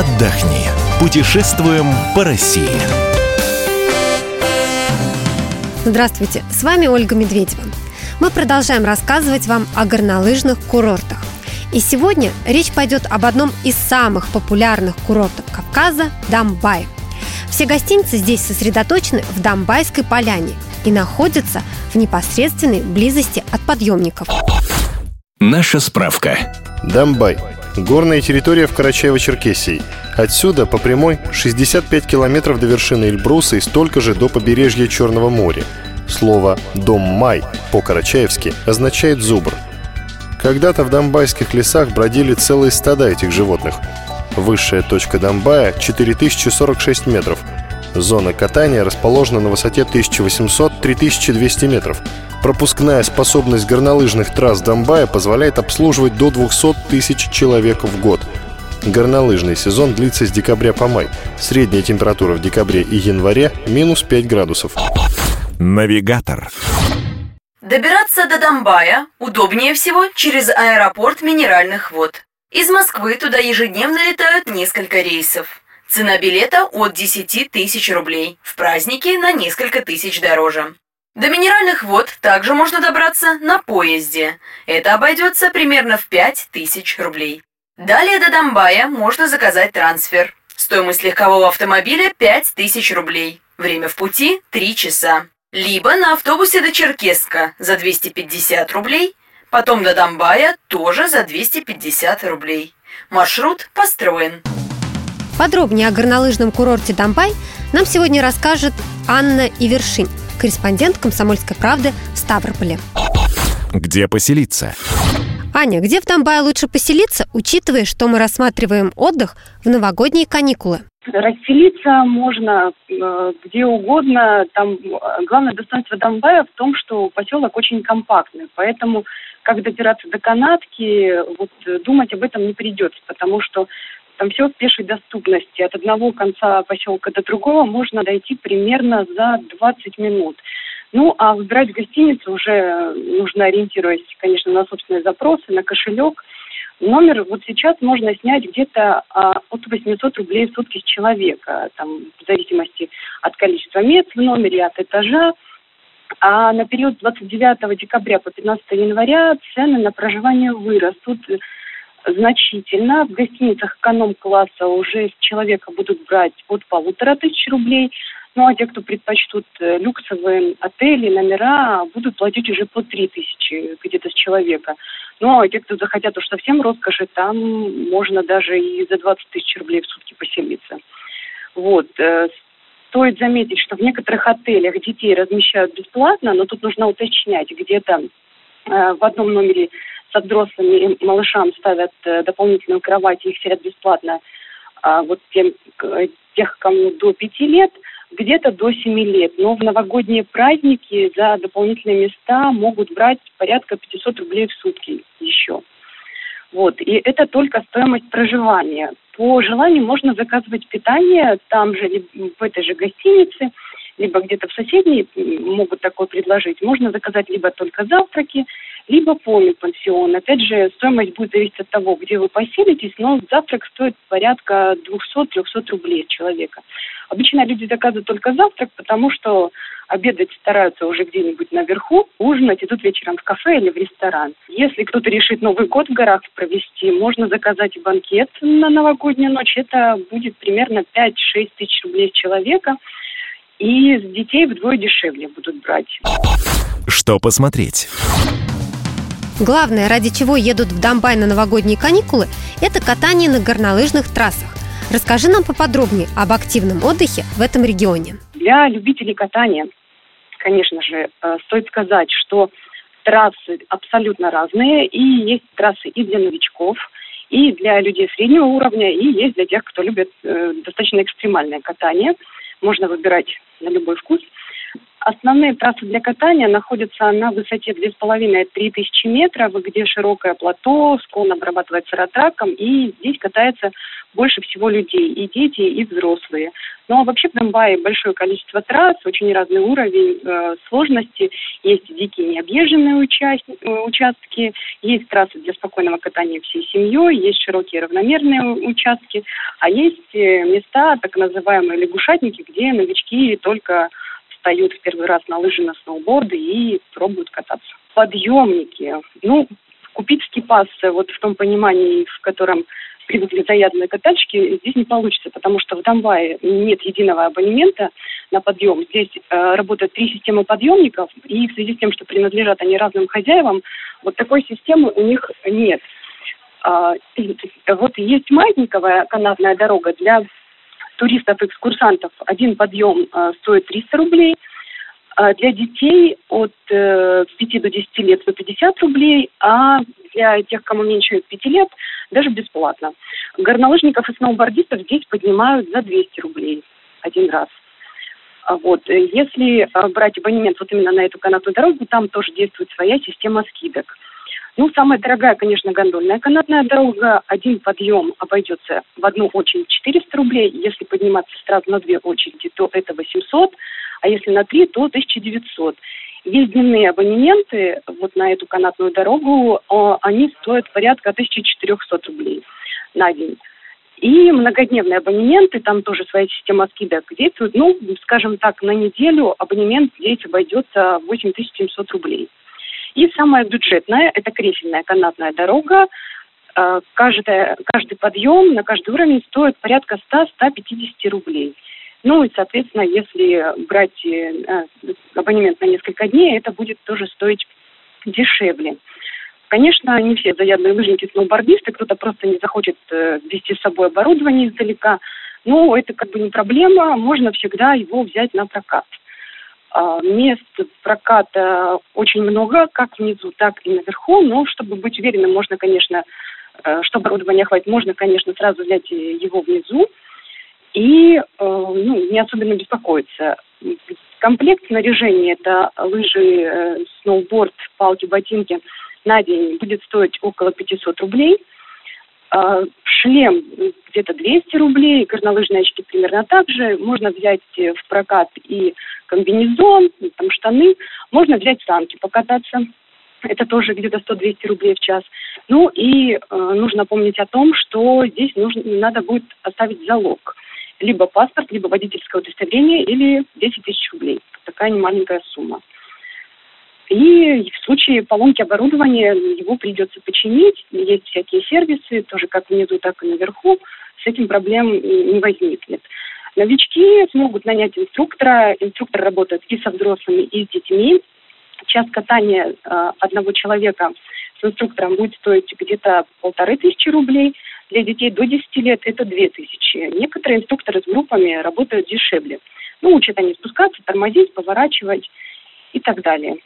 отдохни. Путешествуем по России. Здравствуйте, с вами Ольга Медведева. Мы продолжаем рассказывать вам о горнолыжных курортах. И сегодня речь пойдет об одном из самых популярных курортов Кавказа – Дамбай. Все гостиницы здесь сосредоточены в Дамбайской поляне и находятся в непосредственной близости от подъемников. Наша справка. Дамбай. Горная территория в Карачаево-Черкесии. Отсюда по прямой 65 километров до вершины Эльбруса и столько же до побережья Черного моря. Слово «доммай» по-карачаевски означает «зубр». Когда-то в домбайских лесах бродили целые стада этих животных. Высшая точка Домбая – 4046 метров. Зона катания расположена на высоте 1800-3200 метров. Пропускная способность горнолыжных трасс Домбая позволяет обслуживать до 200 тысяч человек в год. Горнолыжный сезон длится с декабря по май. Средняя температура в декабре и январе – минус 5 градусов. Навигатор. Добираться до Домбая удобнее всего через аэропорт Минеральных вод. Из Москвы туда ежедневно летают несколько рейсов. Цена билета от 10 тысяч рублей. В праздники на несколько тысяч дороже. До Минеральных вод также можно добраться на поезде. Это обойдется примерно в 5 тысяч рублей. Далее до Домбая можно заказать трансфер. Стоимость легкового автомобиля 5 тысяч рублей. Время в пути 3 часа. Либо на автобусе до Черкесска за 250 рублей, потом до Домбая тоже за 250 рублей. Маршрут построен. Подробнее о горнолыжном курорте Домбай нам сегодня расскажет Анна Ивершин, корреспондент «Комсомольской правды» в Ставрополе. Где поселиться? Аня, где в Домбае лучше поселиться, учитывая, что мы рассматриваем отдых в новогодние каникулы? Расселиться можно э, где угодно. Там главное достоинство Домбая в том, что поселок очень компактный, поэтому как добираться до канатки, вот думать об этом не придется, потому что там все в пешей доступности. От одного конца поселка до другого можно дойти примерно за 20 минут. Ну, а выбирать гостиницу уже нужно ориентируясь, конечно, на собственные запросы, на кошелек. Номер вот сейчас можно снять где-то а, от 800 рублей в сутки с человека, там, в зависимости от количества мест в номере, от этажа. А на период с 29 декабря по 15 января цены на проживание вырастут значительно. В гостиницах эконом-класса уже с человека будут брать от полутора тысяч рублей. Ну, а те, кто предпочтут э, люксовые отели, номера, будут платить уже по три тысячи где-то с человека. Ну, а те, кто захотят уж совсем роскоши, там можно даже и за 20 тысяч рублей в сутки поселиться. Вот. Э, стоит заметить, что в некоторых отелях детей размещают бесплатно, но тут нужно уточнять, где-то э, в одном номере со взрослыми малышам ставят э, дополнительную кровать, их селят бесплатно а вот тем, тех, кому до пяти лет, где-то до семи лет. Но в новогодние праздники за дополнительные места могут брать порядка 500 рублей в сутки еще. Вот. И это только стоимость проживания. По желанию можно заказывать питание там же, в этой же гостинице, либо где-то в соседней могут такое предложить. Можно заказать либо только завтраки, либо полный пансион. Опять же, стоимость будет зависеть от того, где вы поселитесь, но завтрак стоит порядка 200-300 рублей человека. Обычно люди заказывают только завтрак, потому что обедать стараются уже где-нибудь наверху, ужинать идут вечером в кафе или в ресторан. Если кто-то решит Новый год в горах провести, можно заказать банкет на новогоднюю ночь. Это будет примерно 5-6 тысяч рублей человека. И с детей вдвое дешевле будут брать. Что посмотреть? Главное, ради чего едут в Домбай на новогодние каникулы, это катание на горнолыжных трассах. Расскажи нам поподробнее об активном отдыхе в этом регионе. Для любителей катания, конечно же, э, стоит сказать, что трассы абсолютно разные, и есть трассы и для новичков, и для людей среднего уровня, и есть для тех, кто любит э, достаточно экстремальное катание. Можно выбирать на любой вкус – Основные трассы для катания находятся на высоте 2,5-3 тысячи метров, где широкое плато, склон обрабатывается ратраком, и здесь катается больше всего людей, и дети, и взрослые. Ну а вообще в Донбайе большое количество трасс, очень разный уровень э, сложности. Есть дикие необъезженные участ... Э, участки, есть трассы для спокойного катания всей семьей, есть широкие равномерные участки, а есть э, места, так называемые лягушатники, где новички только встают в первый раз на лыжи, на сноуборды и пробуют кататься. Подъемники. Ну, купить скипас вот в том понимании, в котором привыкли заядлые катальщики, здесь не получится, потому что в Донбайе нет единого абонемента на подъем. Здесь э, работают три системы подъемников, и в связи с тем, что принадлежат они разным хозяевам, вот такой системы у них нет. Э, вот есть маятниковая канатная дорога для туристов-экскурсантов. Один подъем э, стоит 300 рублей – а для детей от э, 5 до 10 лет 150 рублей, а для тех, кому меньше 5 лет, даже бесплатно. Горнолыжников и сноубордистов здесь поднимают за 200 рублей один раз. А вот. Если э, брать абонемент вот именно на эту канатную дорогу, там тоже действует своя система скидок. Ну, самая дорогая, конечно, гондольная канатная дорога. Один подъем обойдется в одну очередь 400 рублей. Если подниматься сразу на две очереди, то это 800 а если на три, то 1900. Есть дневные абонементы вот на эту канатную дорогу, а, они стоят порядка 1400 рублей на день. И многодневные абонементы, там тоже своя система скидок действует. Ну, скажем так, на неделю абонемент здесь обойдется 8700 рублей. И самое бюджетное – это кресельная канатная дорога. А, каждая, каждый подъем на каждый уровень стоит порядка 100-150 рублей – ну и, соответственно, если брать э, абонемент на несколько дней, это будет тоже стоить дешевле. Конечно, не все заядлые лыжники, сноубордисты, кто-то просто не захочет э, вести с собой оборудование издалека. Но это как бы не проблема, можно всегда его взять на прокат. А, мест проката очень много, как внизу, так и наверху, но чтобы быть уверенным, можно, конечно, э, что оборудование хватит, можно, конечно, сразу взять его внизу, и э, ну, не особенно беспокоиться. Комплект снаряжения – это лыжи, э, сноуборд, палки, ботинки на день будет стоить около 500 рублей. Э, шлем где-то 200 рублей, горнолыжные очки примерно так же. Можно взять в прокат и комбинезон, и там штаны. Можно взять санки покататься. Это тоже где-то 100-200 рублей в час. Ну и э, нужно помнить о том, что здесь нужно, надо будет оставить залог – либо паспорт, либо водительское удостоверение, или 10 тысяч рублей. Такая немаленькая сумма. И в случае поломки оборудования его придется починить. Есть всякие сервисы, тоже как внизу, так и наверху. С этим проблем не возникнет. Новички смогут нанять инструктора. Инструктор работает и со взрослыми, и с детьми. Час катания э, одного человека с инструктором будет стоить где-то полторы тысячи рублей – для детей до 10 лет это 2000. Некоторые инструкторы с группами работают дешевле. Ну, учат они спускаться, тормозить, поворачивать и так далее.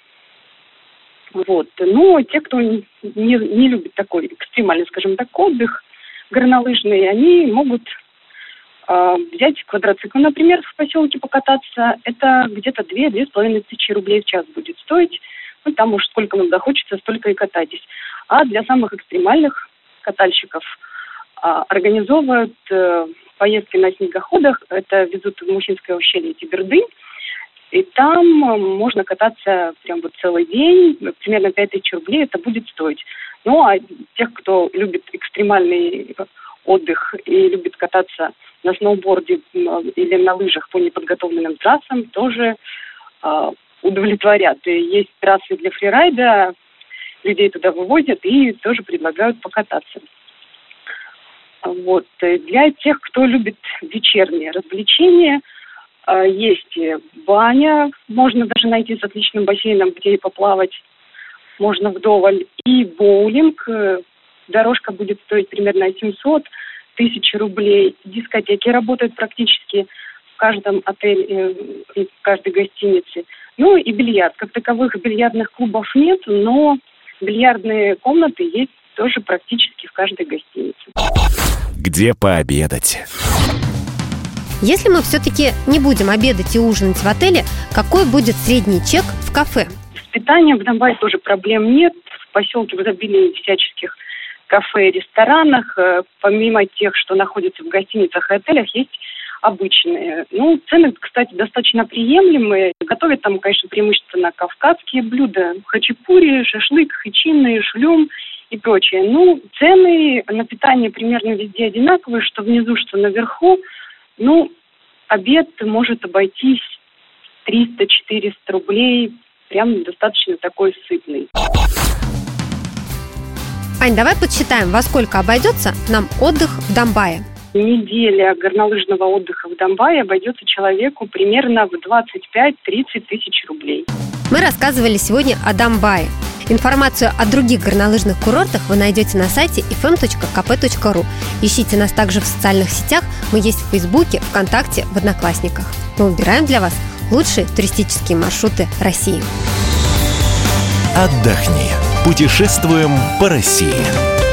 Вот. Но те, кто не, не любит такой экстремальный, скажем так, отдых горнолыжный, они могут э, взять квадроцикл, например, в поселке покататься. Это где-то 2-2,5 тысячи рублей в час будет стоить. Ну, там уж сколько вам захочется, столько и катайтесь. А для самых экстремальных катальщиков – а, организовывают э, поездки на снегоходах. Это везут в Мухинское ущелье Тиберды. И там э, можно кататься прям вот целый день, примерно 5 тысяч рублей это будет стоить. Ну, а тех, кто любит экстремальный отдых и любит кататься на сноуборде или на лыжах по неподготовленным трассам, тоже э, удовлетворят. И есть трассы для фрирайда, людей туда вывозят и тоже предлагают покататься. Вот. Э, для тех, кто любит вечерние развлечения, э, есть баня, можно даже найти с отличным бассейном, где и поплавать можно вдоволь, и боулинг. Э, дорожка будет стоить примерно 700 тысяч рублей. Дискотеки работают практически в каждом отеле и в каждой гостинице. Ну и бильярд. Как таковых бильярдных клубов нет, но бильярдные комнаты есть тоже практически в каждой гостинице где пообедать. Если мы все-таки не будем обедать и ужинать в отеле, какой будет средний чек в кафе? С питанием в Донбассе тоже проблем нет. В поселке в изобилии всяческих кафе и ресторанах, э, помимо тех, что находятся в гостиницах и отелях, есть обычные. Ну, цены, кстати, достаточно приемлемые. Готовят там, конечно, преимущественно кавказские блюда. Хачапури, шашлык, хычины, шлюм и прочее. Ну, цены на питание примерно везде одинаковые, что внизу, что наверху. Ну, обед может обойтись 300-400 рублей. Прям достаточно такой сытный. Ань, давай подсчитаем, во сколько обойдется нам отдых в Донбайе. Неделя горнолыжного отдыха в Донбайе обойдется человеку примерно в 25-30 тысяч рублей. Мы рассказывали сегодня о Донбайе. Информацию о других горнолыжных курортах вы найдете на сайте fm.kp.ru. Ищите нас также в социальных сетях. Мы есть в Фейсбуке, ВКонтакте, в Одноклассниках. Мы выбираем для вас лучшие туристические маршруты России. Отдохни. Путешествуем по России.